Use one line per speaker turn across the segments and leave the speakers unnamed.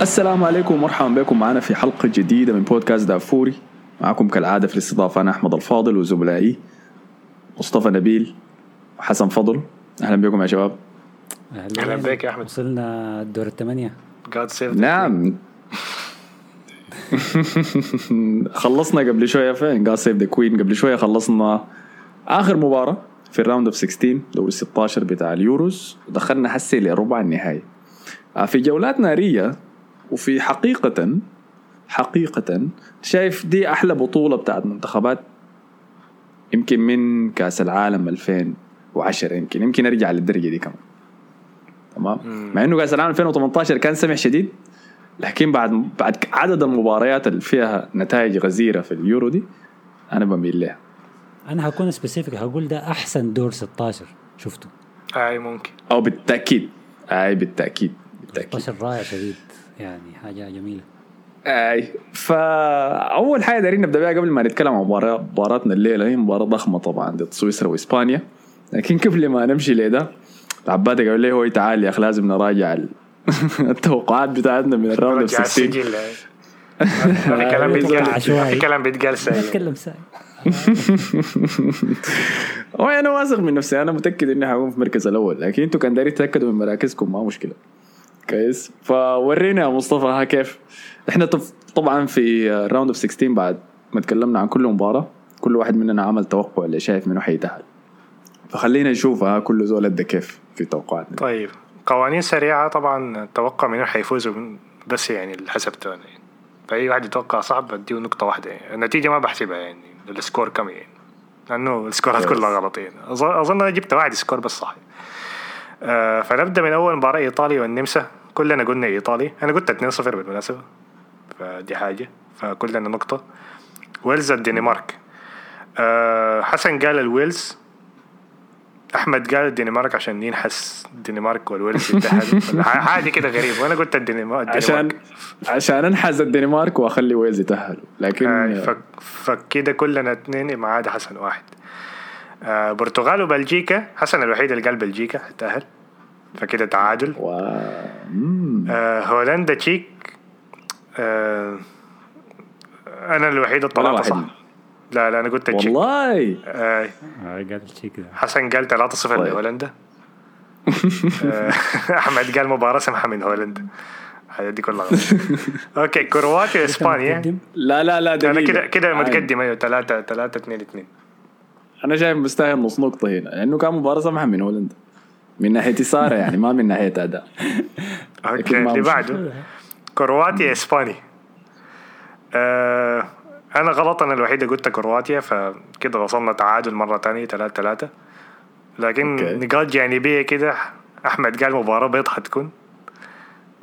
السلام عليكم ومرحبا بكم. معنا في حلقة جديدة من بودكاست دافوري. معكم كالعادة في الاستضافة أنا أحمد الفاضل وزملائي مصطفى نبيل وحسن فضل. أهلا بكم يا شباب.
أهلا. بك يا أحمد.
وصلنا الدور الثمانية.
God save the
نعم. خلصنا قبل شوية فين God Save the Queen. قبل شوية خلصنا آخر مباراة في ال round of 16 دوري 16 بتاع اليوروز. ودخلنا حسي لربع النهائي. آه، في جولات نارية وفي حقيقة حقيقة شايف دي أحلى بطولة بتاعت منتخبات يمكن من كأس العالم 2010 يمكن يمكن أرجع للدرجة دي كمان. تمام؟ مع إنه كأس العالم 2018 كان سمح شديد لكن بعد بعد عدد المباريات اللي فيها نتائج غزيرة في اليورو دي أنا بميل لها
أنا هكون specific هقول ده أحسن دور 16 شفته.
أي ممكن.
أو بالتأكيد أي بالتأكيد بالتأكيد.
16 رائع شديد. يعني حاجة جميلة.
أي. فأول حاجة دايرين نبدأ بها قبل ما نتكلم عن مباراة مباراتنا الليلة. هي مباراة ضخمة طبعا ضد سويسرا وإسبانيا. لكن قبل ما نمشي لده عبادة قال لي هو تعال يا أخي لازم نراجع ال- التوقعات بتاعتنا من ال round of
رجع
16
السجل. هذا كلام بيتقال. هذا كلام بيتقال ساي
أتكلم ساي
هو أنا واثق من نفسي. أنا متأكد إني حكون في المركز الأول. لكن أنتوا كان دايرين تتأكدوا من مراكزكم؟ ما مشكلة. كويس. فورينا يا مصطفى ها كيف؟ إحنا طبعا في round of 16 بعد ما تكلمنا عن كل مباراة كل واحد مننا عمل توقع اللي شايف منه حيتاهل فخلينا نشوف ها كل زول ادى كيف في توقعاتنا.
طيب قوانين سريعة طبعا أتوقع منو حيفوزوا من- بس يعني الحسب تاني يعني فأي واحد يتوقع صعب بديه نقطة واحدة يعني. النتيجة ما بحسبها يعني ال score كم يعني؟ لأنه السكورات. كلها غلط أظن أظن أنا جبت واحد score بس صح. آه فنبدأ من أول مباراة إيطاليا والنمسا. كلنا قلنا إيطالي. أنا قلت 2-0 بالمناسبة. فدي حاجة. فكلنا نقطة. ويلز الدنمارك آه حسن قال الويلز. أحمد قال الدنمارك عشان ينحس الدنمارك والويلز حاجة كده غريب وأنا قلت الدنمارك.
عشان عشان انحس الدنمارك وأخلي ويلز يتاهلوا لكن
آه فكده كلنا اثنين ما عدا حسن واحد. آه برتغال وبلجيكا. حسن الوحيد اللي قال بلجيكا. تأهل فكده تعادل.
و...
آه هولندا تشيك. آه أنا الوحيد اللي طلعت. صح. لا لا أنا قلت تشيك.
والله.
آه
آه، قال كده
حسن قال 3-0
طيب.
لهولندا. آه، أحمد قال مباراة سمحة من هولندا. هذه دي كلها غلط. okay كرواتيا واسبانيا
متقدم؟
لا لا لا
أنا
دقيقة.
كده كده
عادي.
متقدم أيوه 3 3 2 2
أنا شايف مستاهل نص نقطة هنا لأنه كان مباراة سمحة من هولندا. من ناحية إثارة يعني ما من ناحية أداء okay
اللي بعده كرواتيا اسبانيا آه أنا غلط أنا الوحيد اللي قلت كرواتيا فكده وصلنا تعادل مرة ثانية 3 3 لكن. نقاط جانبية كده أحمد قال مباراة بيض حتكون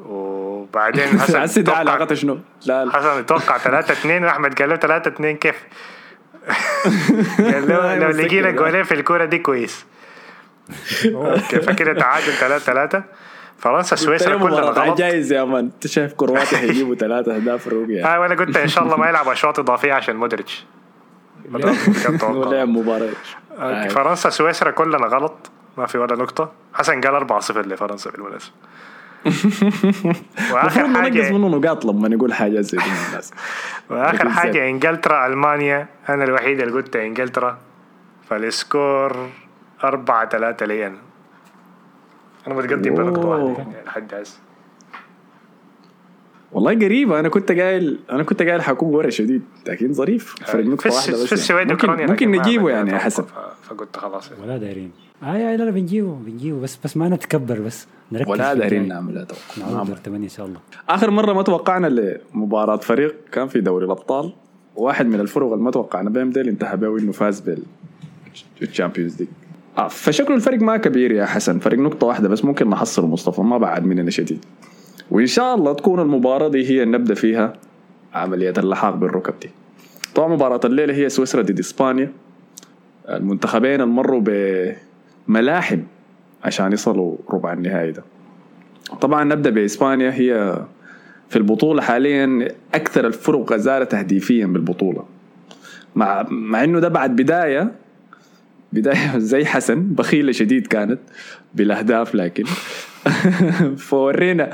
وبعدين حسن
حسي ده علاقته شنو؟ لا لا
حسن يتوقع 3 2 واحمد قال له 3 2 كيف؟ قال له لو لقينا. جولين في الكورة دي كويس أوكي فكده تعادل 3 3 فرنسا سويسرا كلها غلط
جايز يا man أنت شايف كرواتيا هيجيبوا ثلاثة أهداف فروق يعني.
آه وأنا قلت إن شاء الله ما يلعب أشواط إضافية عشان مودريتش.
مباراة
okay،
آه.
فرنسا سويسرا كلنا غلط. ما في ولا نقطة. حسن قال 4 0 لفرنسا بالمناسبة.
وآخر ننقص
حاجة
منه نقاط لما نقول حاجة زي دي
وآخر
زين.
إنجلترا ألمانيا. أنا الوحيد اللي قلت إنجلترا. فال score 4 3 لي أنا أنا متقدم بنقطة
أوه.
واحدة يعني لحد هسه
والله قريبة. أنا كنت قايل أنا كنت قايل حكون ورا شديد لكن ظريف. فرق نقطة
في
واحدة بس
في السويد
يعني. ممكن,
اوكرانيا
ممكن
ما
نجيبه يعني يا
توقع،
حسن
ف- فقلت خلاص يعني.
ولا دايرين آه يا لا لا بنجيبه بنجيبه. بس بس ما نتكبر بس نركز
ولا
في
دايرين
الجاي.
نعملها توقع
نعود
نعم.
دور ثمانية إن شاء الله.
آخر مرة ما توقعنا لمباراة فريق كان في دوري الأبطال. واحد من الفرق اللي ما توقعنا بهم ديل انتهى به إنه فاز بال Champions League. آه فشكله الفرق ما كبير يا حسن. فرق نقطة واحدة بس ممكن نحصل مصطفى ما بعد مننا شديد وإن شاء الله تكون المباراة دي هي نبدأ فيها عملية اللحاق بالركب دي طبعا مباراة الليلة هي سويسرا ضد إسبانيا. المنتخبين المروا بملاحم عشان يصلوا ربع النهائي ده. طبعا نبدأ بإسبانيا هي في البطولة حاليا أكثر الفرق غزارة تهديفيا بالبطولة. مع مع إنه ده بعد بداية بداية زي حسن بخيلة شديد كانت بالأهداف لكن فورينا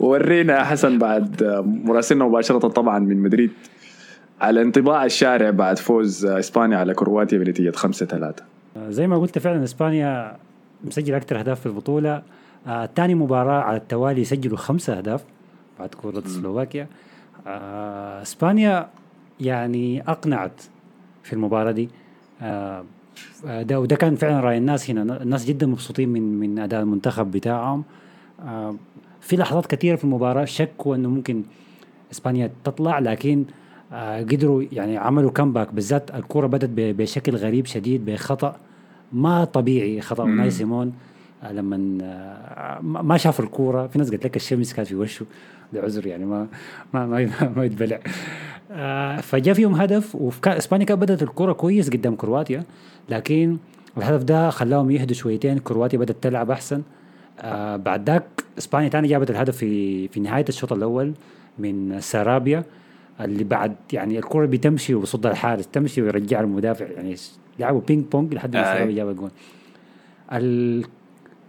ورينا حسن بعد مراسلنا مباشرة طبعا من مدريد على انطباع الشارع بعد فوز إسبانيا على كرواتيا بنتيجة 5 3
زي ما قلت فعلا إسبانيا مسجل أكثر أهداف في البطولة. آه ثاني مباراة على التوالي سجلوا خمسة أهداف بعد كرة سلوفاكيا. آه إسبانيا يعني أقنعت في المباراة دي. آه ده وده كان فعلا رأي الناس هنا. الناس جدا مبسوطين من من أداء المنتخب بتاعهم. آه في لحظات كثيرة في المباراة شكوا إنه ممكن إسبانيا تطلع لكن آه قدروا يعني عملوا كمباك بالذات الكرة بدت بشكل غريب شديد بخطأ ما طبيعي خطأ. ناي سيمون آه لما ما شاف الكورة في ناس قالت لك الشمس كانت في وشه. ده عذر يعني ما ما ما, ما يتبلع. فجاء فيهم هدف واسبانيا كانت بدأت الكرة كويس قدام كرواتيا لكن الهدف ده خلاهم يهدوا شويتين كرواتيا بدأت تلعب أحسن. آه بعد ذاك إسبانيا تاني جابت الهدف في في نهاية الشوط الأول من سارابيا اللي بعد يعني الكرة بتمشي وبصد الحارس تمشي ويرجع المدافع يعني لعبوا بينج بونج لحد ما. سارابيا جاب الجون. ال-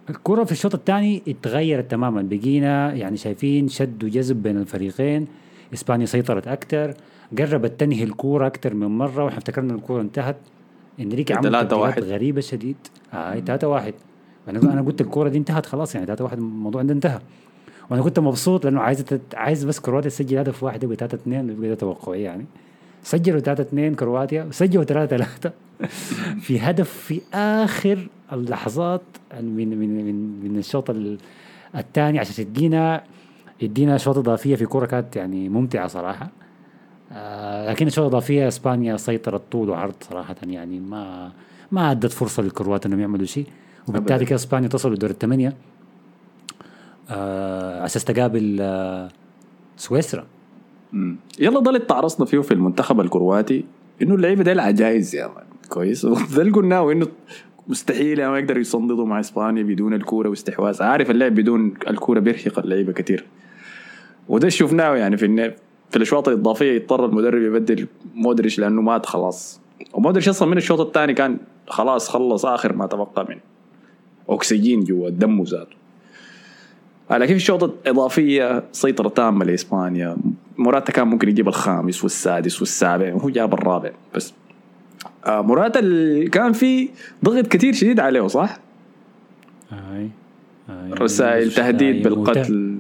الكرة في الشوط الثاني اتغيرت تماما بقينا يعني شايفين شد وجذب بين الفريقين إسبانيا سيطرت أكثر قربت تنهي الكرة أكثر من مرة وإحنا افتكرنا الكرة انتهت. إنريكي عمل تبديلات. غريبة شديد. آه 3 1 أنا أنا قلت الكرة دي انتهت خلاص يعني 3 1 الموضوع ده انتهى. وأنا كنت مبسوط لأنه عايز تت... عايز بس كرواتيا تسجل هدف واحد يبقى 3 2 يبقى ده توقعي يعني. سجلوا 3 2 كرواتيا وسجلوا 3 3 في هدف في آخر اللحظات من من من من الشوط ال- الثاني عشان تدينا يدينا شوط إضافية في كره كانت يعني ممتعة صراحة. آه لكن الشوط الاضافيه إسبانيا سيطرت طول وعرض صراحة يعني ما ما أدت فرصة للكروات إنهم يعملوا شيء. وبالتالي. كده اسبانيا تصل لدور الثمانية. آه على أساس تقابل آه سويسرا.
مم. يلا ده اللي تعرصنا فيه في المنتخب الكرواتي. إنه اللعيبة دي عجايز يا مان. كويس. ده اللي قلناه إنه مستحيل ما يقدروا يصندوا مع إسبانيا بدون الكورة واستحواذ. عارف اللعب بدون الكورة بيرهق اللعيبة كتير. وده شفناه يعني في في الأشواط الإضافية يضطر المدرب يبدل مودريتش لأنه مات خلاص. ومودريتش أصلا من الشوط الثاني كان خلاص خلص آخر ما تبقى من اكسجين جوا دمه ذاته. لكن في الشوط الإضافية؟ سيطرة تامة لإسبانيا. موراتا كان ممكن يجيب الخامس والسادس والسابع وهو جاب الرابع بس. آه موراتا كان في ضغط كثير شديد عليه صح؟
آي آي.
رسائل تهديد بالقتل.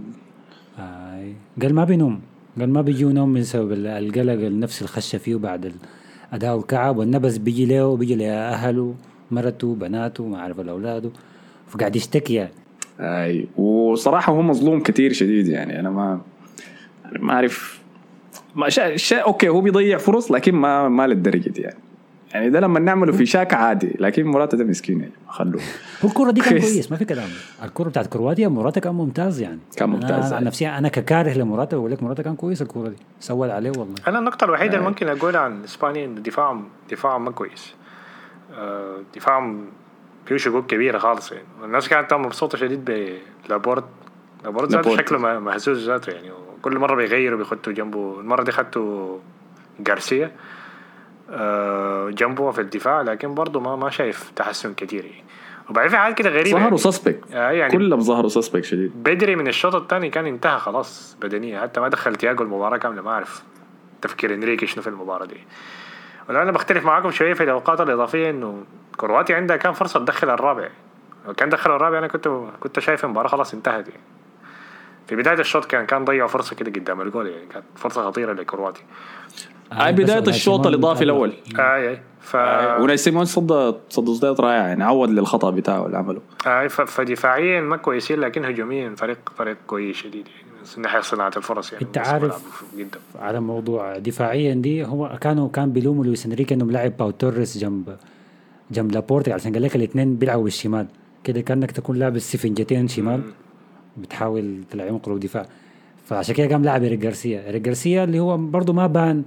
آي. قال ما بينوم. قال ما بيجي نوم بسبب ال- القلق النفسي اللي خش فيه بعد الاداء الكعب. والنبس بيجي له وبيجي لأهله مرته بناته ما عارف اولاده فقاعد يشتكي يعني.
أي وصراحة هو مظلوم كثير شديد يعني. أنا ما ما أعرف. ما شا... شا... okay هو بيضيع فرص لكن ما ما للدرجة دي يعني. يعني ده لما نعمله في شاكا عادي لكن موراتا ده مسكين يعني خلوه.
هو الكرة دي كان
كويس.
ما في كلام. الكرة بتاعت كرواتيا موراتا كان ممتاز يعني.
كان ممتاز،
أنا عن
أي.
نفسي أنا ككاره لموراتا بقول لك موراتا كان كويس الكرة دي. سوت عليه والله.
أنا النقطة الوحيدة اللي ممكن اقولها عن إسبانيا انه دفاعهم دفاعهم ما كويس. آه، دفاعهم فيه شقوق كبيرة خالص يعني. والناس كانت مبسوطة شديد بلابورت، لابورت. ذاته
لابورت.
شكله مه- مهزوز ذاته يعني. وكل مرة بيغيروا بيخطوا جنبه. المرة دي خت جارسيا. جنبه في الدفاع لكن برضه ما ما شايف تحسن كتير يعني. وبعدين في حاجات كده غريبة
ظهروا
يعني.
suspect
آه، يعني
كلهم ظهروا suspect شديد.
بدري من الشوط الثاني كان انتهى خلاص بدنيا. حتى ما دخل تياجو المباراة كاملة ما أعرف تفكير إنريكي شنو في المباراة دي. ولو أنا بختلف معاكم شوية في الأوقات الإضافية إنه كرواتيا عندها كان فرصة تدخل الرابع. لو كان دخل الرابع أنا كنت كنت شايف المباراة خلاص انتهت يعني. في بداية الشوط كان كان ضيعوا فرصة كده قدام الجول يعني كانت فرصة خطيرة لكرواتيا.
هاي
والله
الشوط
متألق.
الأول.
آي آي ف...
وناي سيمون صد صد صدات رائعة يعني عوض للخطأ بتاعه اللي عمله.
ف... فدفاعيا ما كويسين لكن هجوميا فريق فريق كويس شديد يعني من ناحية صناعة الفرص يعني. بس
عارف-
جدا.
على موضوع دفاعيا دي هو كانوا كان بيلوموا لويس إنريكي إنه ملاعب باو توريس جنب جنب لابورتا عشان قال لك الاثنين بيلعبوا بالشمال. كده كأنك تكون لابس سفنجتين شمال. بتحاول تلعبهم قلوب دفاع. فعشان كده قام لاعب إيريك جارسيا. إيريك جارسيا اللي هو برضه ما بان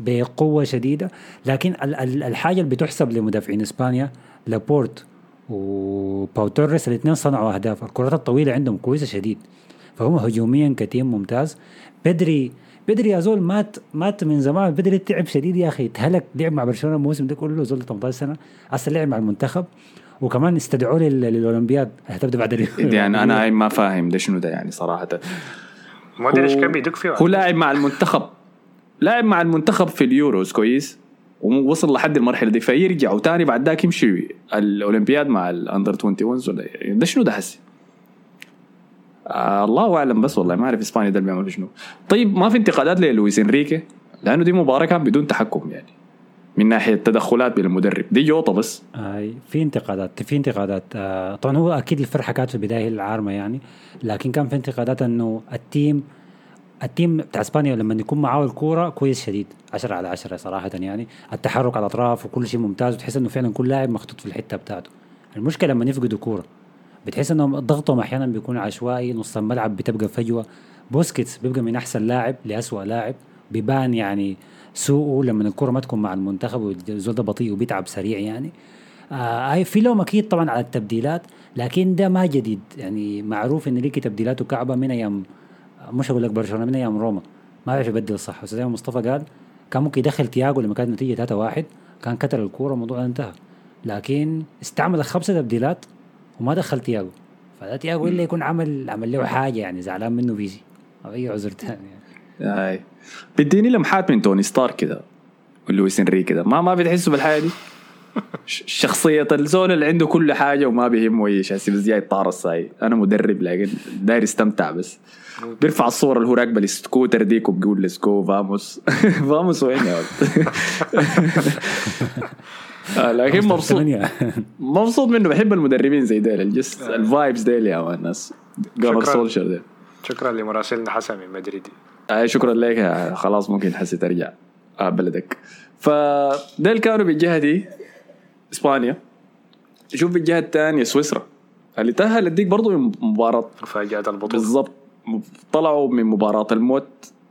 بقوة شديدة لكن ال- ال- الحاجة اللي بتحسب لمدافعين إسبانيا لابورت وباو توريس الاثنين صنعوا أهداف. الكرات الطويلة عندهم كويسة شديد فهم هجوميا كتيم ممتاز. بدري بدري يا زول مات مات من زمان. بدري تعب شديد يا أخي اتهلك لعب مع برشلونة الموسم ده كله زول 18 سنة هسه لعب مع المنتخب. وكمان استدعوه لل- للأولمبياد هتبدا بعد ال-
يعني أنا ما فاهم ده شنو ده يعني
صراحة.
هو-
كان بيدق فيه
هو لاعب مع المنتخب لاعب مع المنتخب في اليوروز كويس؟ ووصل لحد المرحلة دي فيرجع وتاني بعد ذاك يمشي الأولمبياد مع الاندر 21 ولا إيه؟ ده شنو ده حسي؟ آه الله أعلم بس والله ما أعرف اسبانيا ده بيعملوا شنو. طيب ما في انتقادات للويس إنريكي؟ لأنه دي مباراة كان بدون تحكم يعني. من ناحية تدخلات بين المدرب. دي جوطه بس
آه في انتقادات في انتقادات. آه طبعا هو أكيد الفرحة كانت في البداية العارمة يعني لكن كان في انتقادات إنه ال team ال team بتاع إسبانيا لما يكون معاه الكورة كويس شديد 10 على 10 صراحة يعني. التحرك على الأطراف وكل شيء ممتاز وتحس إنه فعلا كل لاعب مخطوط في الحتة بتاعته. المشكلة لما يفقدوا كورة بتحس انهم ضغطهم أحيانا بيكون عشوائي نص الملعب بتبقى فجوة. بوسكيتس بيبقى من أحسن لاعب لاسوء لاعب بيبان يعني سوءه لما الكرة ما تكون مع المنتخب والزول ده بطيء وبيتعب سريع يعني. آه في لوم أكيد طبعا على التبديلات لكن ده ما جديد. يعني معروف إن ليكي تبديلاته كعبه من أيام مش أقول لك برشلونة من أيام روما. ما بيعرف يبدل صح بس زي ما مصطفى قال كان ممكن يدخل تياجو لما كانت النتيجه 3 1 كان كتر الكورة الموضوع انتهى. لكن استعمل خمسة تبديلات وما دخل تياجو فده تياجو إلا يكون عمل عمل له حاجة يعني زعلان منه في زي أو أي عذر ثاني يعني.
اي بيديني لمحات من توني ستارك كده ولويس انري كده ما ما بتحسوا بالحاجة دي. شخصية الزول اللي عنده كل حاجة وما بيهمه أي شيء. بس جاي يتطارص هاي. أنا مدرب لكن داير يستمتع بس. بيرفع الصورة اللي هو راكبة السكوتر ديك وبيقول let's go vamos. vamos وين يا ولد؟ آه، لكن مبسوط. مبسوط منه. بحب المدربين زي ديل. ال just ال vibes ديل يا الناس. سولشر ديل.
شكرا لمراسلنا حسن من مدريد.
آه شكرا لك. يا- خلاص ممكن حسي ترجع. آه بلدك. فديل كانوا بالجهة دي إسبانيا. شوف بالجهة الثانية سويسرا. اللي تاهلت ديك برضه من مباراة.
مفاجأة البطولة.
بالضبط. طلعوا من مباراة الموت.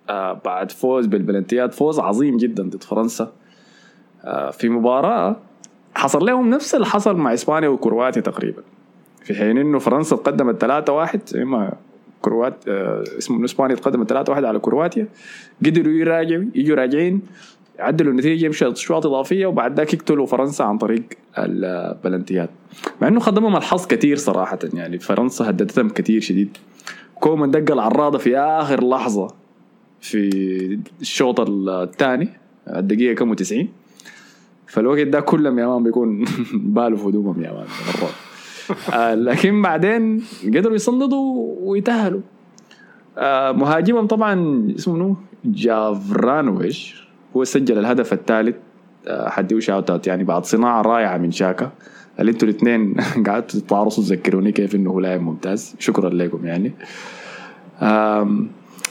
آه بعد فوز بالبلنتيات فوز عظيم جدا ضد فرنسا. آه في مباراة حصل لهم نفس اللي حصل مع إسبانيا وكرواتيا تقريبا. في حين إنه فرنسا تقدمت 3-1 زي ما كروات آه اسمه إسبانيا تقدمت 3-1 على كرواتيا. قدروا يراجعوا يجوا راجعين عدلوا النتيجة اشواط إضافية وبعد ذاك يقتلوا فرنسا عن طريق البلنتيات مع إنه خدمهم الحظ كثير صراحة يعني فرنسا هددتهم كثير شديد. كومان دق العراضه في آخر لحظة في الشوط الثاني الدقيقة كم 90 فالوقت ده كلهم يا man بيكون باله في هدومهم يا man آه لكن بعدين قدروا يصمدوا ويتأهلوا. آه مهاجمهم طبعا اسمه منو؟ جافرانوفيش هو سجل الهدف الثالث. آه حديه shout out يعني بعد صناعة رائعة من شاكا. اللي أنتوا الاثنين قعدتوا تتعارصوا تذكروني كيف إنه هو لاعب ممتاز. شكرا لكم يعني.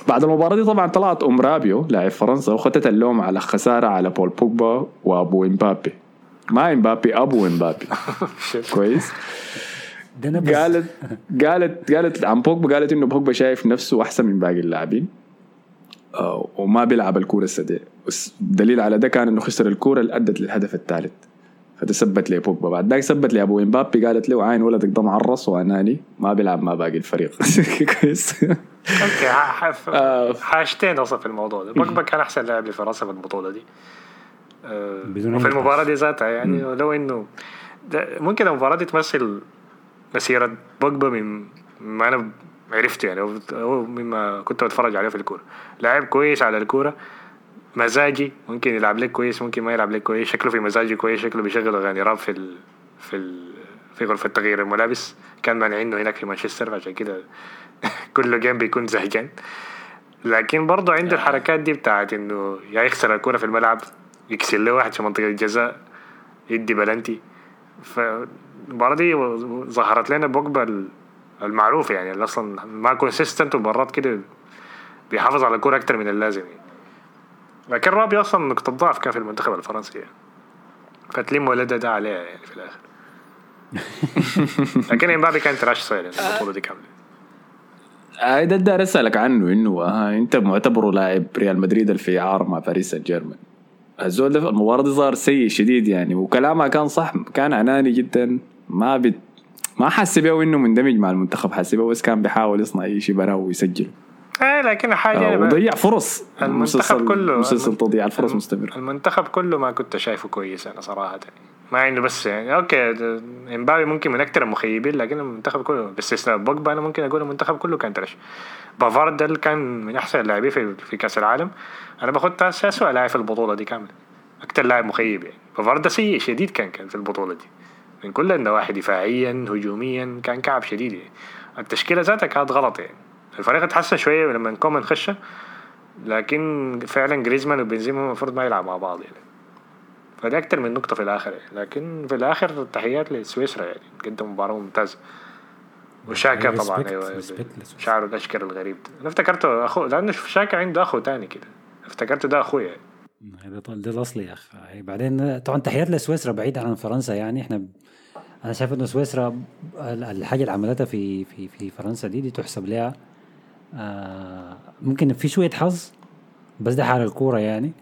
بعد المباراة دي طبعا طلعت أم رابيو لاعب فرنسا وخدت اللوم على خسارة على بول بوجبا وأبو إمبابي. ما إمبابي أبو إمبابي. كويس.
ده أنا بس.
قالت قالت قالت عن بوجبا قالت إنه بوجبا شايف نفسه أحسن من باقي اللاعبين. آه، وما بيلعب الكورة السدية بس دليل على ده كان إنه خسر الكورة اللي أدت للهدف الثالث. فده ثبت لي بوجبا. بعد ذاك ثبت لي أبو إمبابي قالت له عين ولدك ده معرص وأناني. ما بيلعب مع باقي الفريق. كويس.
أوكي
آه.
حاجتين أصلا في الموضوع ده. بوجبا كان أحسن لاعب لفرنسا في البطولة دي. آه،
نقاش.
المباراة دي ذاتها يعني ولو إنه ممكن المباراه دي تمثل مسيره بوجبا من ما أنا عرفته يعني. هو- مما كنت بتفرج عليه في الكورة. لاعب كويس على الكورة مزاجي ممكن يلعب لك كويس ممكن ما يلعب لك كويس. شكله في مزاجه كويس شكله بيشغل أغاني راب في ال... في ال... في غرفة تغيير الملابس. كان مانعينه هناك في مانشستر عشان كده كل game بيكون زهجان. لكن برضه عنده الحركات دي بتاعت إنه يا يخسر الكرة في الملعب يكسر له واحد في منطقة الجزاء يدي بلنتي. فالمباراة دي ظهرت لنا بوجبا ال- المعروف يعني اللي أصلا ما consistent ومرات كده بيحافظ على الكرة أكتر من اللازم يعني. لكن رابي أصلا نقطة ضعف كان في المنتخب الفرنسي يعني. فتلم ولده ده عليها يعني في الآخر. لكن إمبابي كان trash as well البطولة دي كاملة.
آه ده داير أسألك عنه إنه آه أنت معتبره لاعب ريال مدريد اللي في إعارة مع باريس سان جيرمان. الزول ده المباراة دي ظهر سيء شديد يعني وكلامها كان صح كان أناني جدا. ما بت ما حس بيه إنه مندمج مع المنتخب حس بيه بس كان بيحاول يصنع أي شيء براه ويسجل.
إيه لكن حاجة
آه وضيع فرص.
المنتخب كله
مسلسل تضييع الفرص
الم-
مستمر.
المنتخب كله ما كنت شايفه كويس أنا صراحة. ما إنه بس يعني okay إمبابي ممكن من أكثر المخيبين لكن المنتخب كله باستثناء بوجبا أنا ممكن أقول المنتخب كله كان trash. بافارد ده كان من أحسن اللاعبين في في كأس العالم. أنا باخد تاس اسوء لاعب في البطولة دي كاملة. أكثر لاعب مخيب يعني. بافارد سيء شديد كان كان في البطولة دي. من كل النواحي دفاعيا هجوميا كان كعب شديد يعني. التشكيلة ذاتها كانت غلط يعني. الفريق اتحسن شوية لما كومان خش لكن فعلا جريزمان وبنزيما المفروض ما يلعبوا مع بعض يعني. فدي أكتر من نقطة في الآخر يعني. لكن في الآخر تحيات لسويسرا يعني. قدم مباراة ممتازة. وشاكا
respect-
طبعا
أيوه لسويسرا.
شعره الأشكر الغريب ده. أنا افتكرته أخوه لأنه شاكا عنده أخو تاني كده. افتكرته ده أخويا يعني.
ده ده الاصلي يا أخي. هي بعدين طبعا تحيات لسويسرا بعيد عن فرنسا يعني. إحنا أنا شايف إنه سويسرا ال- الحاجة اللي عملتها في في في فرنسا دي دي تحسب لها آه ممكن في شوية حظ بس ده حال الكورة يعني.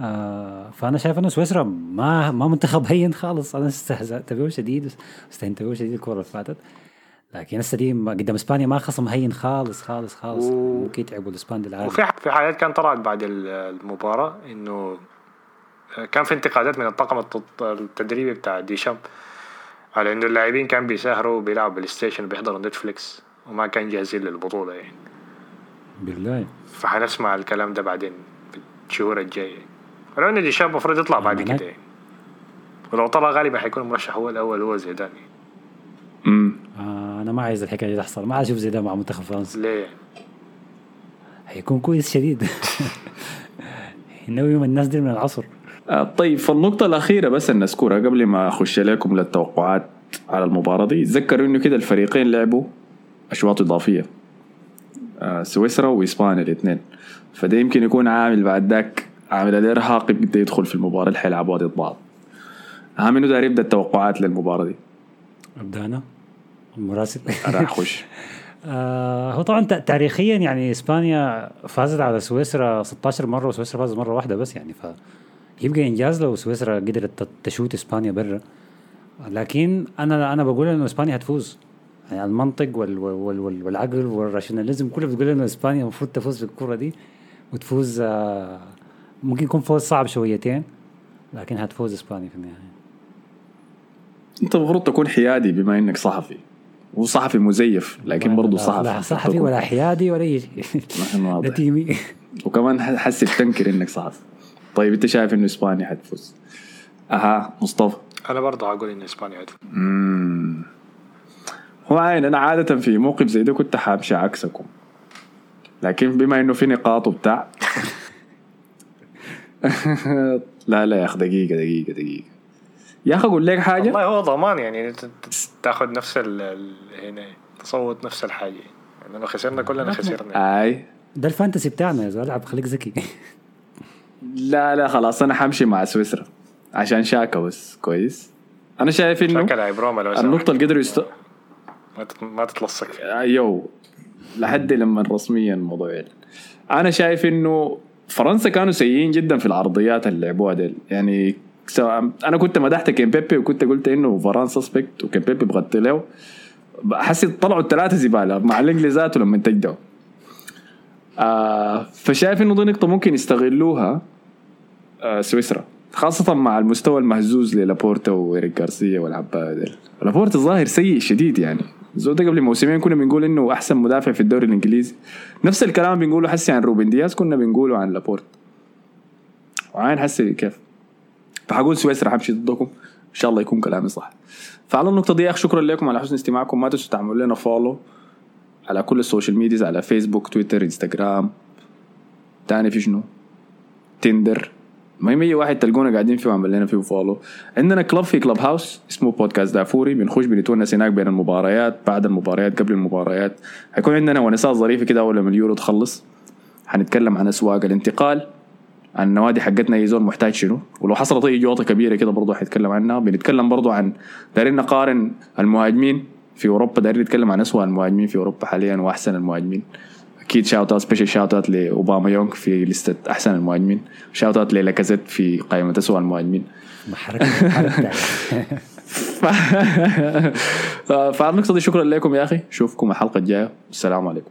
آه فأنا شايف إنه سويسرا ما ما منتخب هين خالص. أنا استهزأت به شديد استهنت به شديد الكورة اللي فاتت. لكن هسه دي ما- قدام إسبانيا ما خصم هين خالص خالص خالص.
و-
ممكن يتعبوا الإسبان للعالم
وفي في حاجات كان طلعت بعد ال- المباراة إنه كان في انتقادات من الطاقم الت- التدريبي بتاع ديشامب على إنه اللاعبين كان بيسهروا بيلعبوا بلاي ستيشن بيحضروا نتفليكس وما كان جاهزين للبطولة يعني.
بالله.
فحنسمع الكلام ده بعدين في الشهور الجاية. ولو إن ديشامب المفروض يطلع بعد كده يعني. ولو طلع غالبا حيكون المرشح هو الأول هو زيدان.
امم
أنا ما عايز الحكاية دي تحصل ما عايز أشوف زي ده مع منتخب فرنسا.
ليه؟
هيكون كويس شديد. ناوي يوم الناس دي من العصر.
آه، طيب فالنقطة الأخيرة بس أن نذكرها قبل ما أخش لكم للتوقعات على المباراة دي تذكروا إنه كده الفريقين لعبوا أشواط إضافية. آه، سويسرا وإسبانيا الاثنين. فده يمكن يكون عامل بعد ذاك عامل الإرهاق بده يدخل في المباراة اللي حيلعبوها ضد بعض أهم إنه داير يبدأ التوقعات للمباراة دي؟
ابدا أنا المراسل.
أنا راح أخش.
آه هو طبعا تاريخيا يعني إسبانيا فازت على سويسرا 16 مرة وسويسرا فازت مرة واحدة بس يعني ف يبقى إنجاز لو سويسرا قدرت تشوت إسبانيا برا. لكن أنا أنا بقول إنه إسبانيا هتفوز. يعني المنطق وال وال وال والعقل وال rationalism كله بتقول إنه إسبانيا المفروض تفوز في الكره دي وتفوز آه ممكن يكون فوز صعب شويتين لكن هتفوز إسبانيا في النهاية.
أنت المفروض تكون حيادي بما إنك صحفي. وصحفي مزيف لكن برضه صحفي.
لا صحفي ولا حيادي ولا اي شيء
نحن
ده
واضح
team ي
وكمان حسيت تنكر إنك صحفي. طيب أنت شايف إنه اسبانيا حتفوز؟ أها مصطفى.
أنا برضه هقول إن إسبانيا هتفوز
مم. هو عين أنا عادة في موقف زي ده كنت حامشي عكسكم. لكن بما إنه في نقاط وبتاع. لا لا يا اخ دقيقة دقيقة دقيقة. يا أخي أقول لك حاجة؟
والله هو ضمان يعني. تاخد نفس ال هنا تصوت نفس الحاجة. يعني لو خسرنا كلنا خسرنا.
أي.
ده ال fantasy بتاعنا يا زول. العب خليك ذكي.
لا لا خلاص أنا حمشي مع سويسرا. عشان شاكا بس. كويس. أنا شايف إنه
شكل لاعب روما لو سمحت.
النقطة اللي قدروا يست...
ما تت- ما تتلصق فيها.
you. لحد لما رسميا الموضوع يعلن أنا شايف إنه فرنسا كانوا سيئين جدا في العرضيات اللي لعبوها ديل. يعني سواء أنا كنت مدحت كيمبيبي وكنت قلت إنه فران suspect وكيمبيبي بغطي له حسيت طلعوا الثلاثه زبالة مع الانجليزات ولما تجدوا آه فشايف إنه دي نقطة ممكن يستغلوها آه سويسرا. خاصة مع المستوى المهزوز للابورتا وإيريك غارسيا والعباية ديل لابورتا ظاهر سيء شديد يعني. زود قبل موسمين كنا بنقول إنه أحسن مدافع في الدوري الإنجليزي. نفس الكلام بنقوله حسي عن روبن دياز كنا بنقوله عن لابورت وعين حسي كيف؟ فحقول سويسرا حمشي ضدكم. إن شاء الله يكون كلامي صح. فعلى النقطة دي يا شكرا لكم على حسن استماعكم. ما تنسوا تعملوا لنا follow على كل ال social medias على فيسبوك تويتر انستغرام تاني في شنو؟ Tinder المهم اي واحد تلقونا قاعدين فيه وعمل لنا فيه follow عندنا club في Clubhouse اسمه بودكاست دافوري. بنخش بنتونس هناك بين المباريات بعد المباريات قبل المباريات. حيكون عندنا ونسات ظريفة كده أول لما اليورو تخلص. حنتكلم عن أسواق الانتقال. النوادي حقتنا اي زول محتاج شنو؟ ولو حصلت اي جوطة كبيرة كده برضه حنتكلم عنها. بنتكلم برضه عن دايرين نقارن المهاجمين في أوروبا. دايرين نتكلم عن اسوء المهاجمين في أوروبا حاليا وأحسن المهاجمين. أكيد shout out special shout out لأوباميانغ في لستة أحسن المهاجمين. shout out للاكازيت في قائمة اسوء المهاجمين.
محرك
فعلى النقطة دي شكرا لكم يا أخي. اشوفكم الحلقة الجاية. والسلام عليكم.